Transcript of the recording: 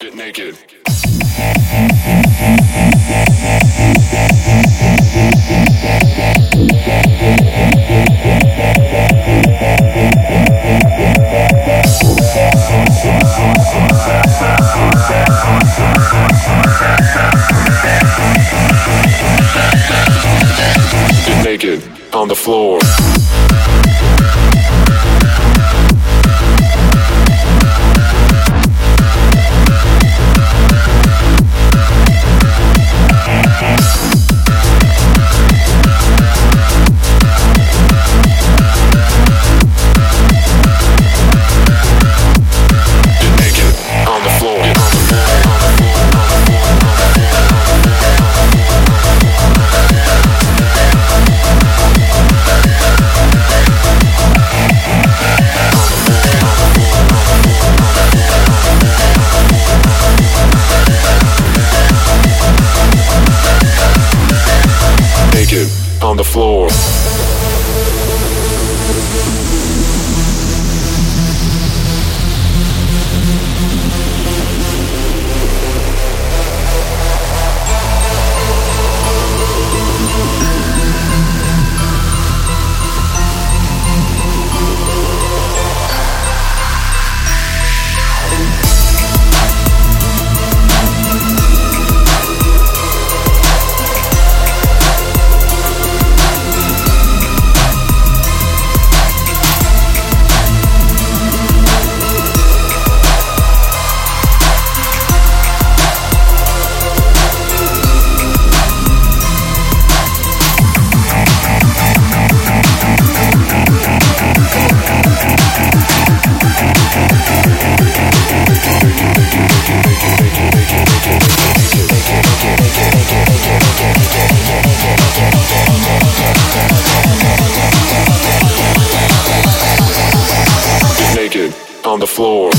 Get naked. Get naked on the floor. On the floor. on the floor.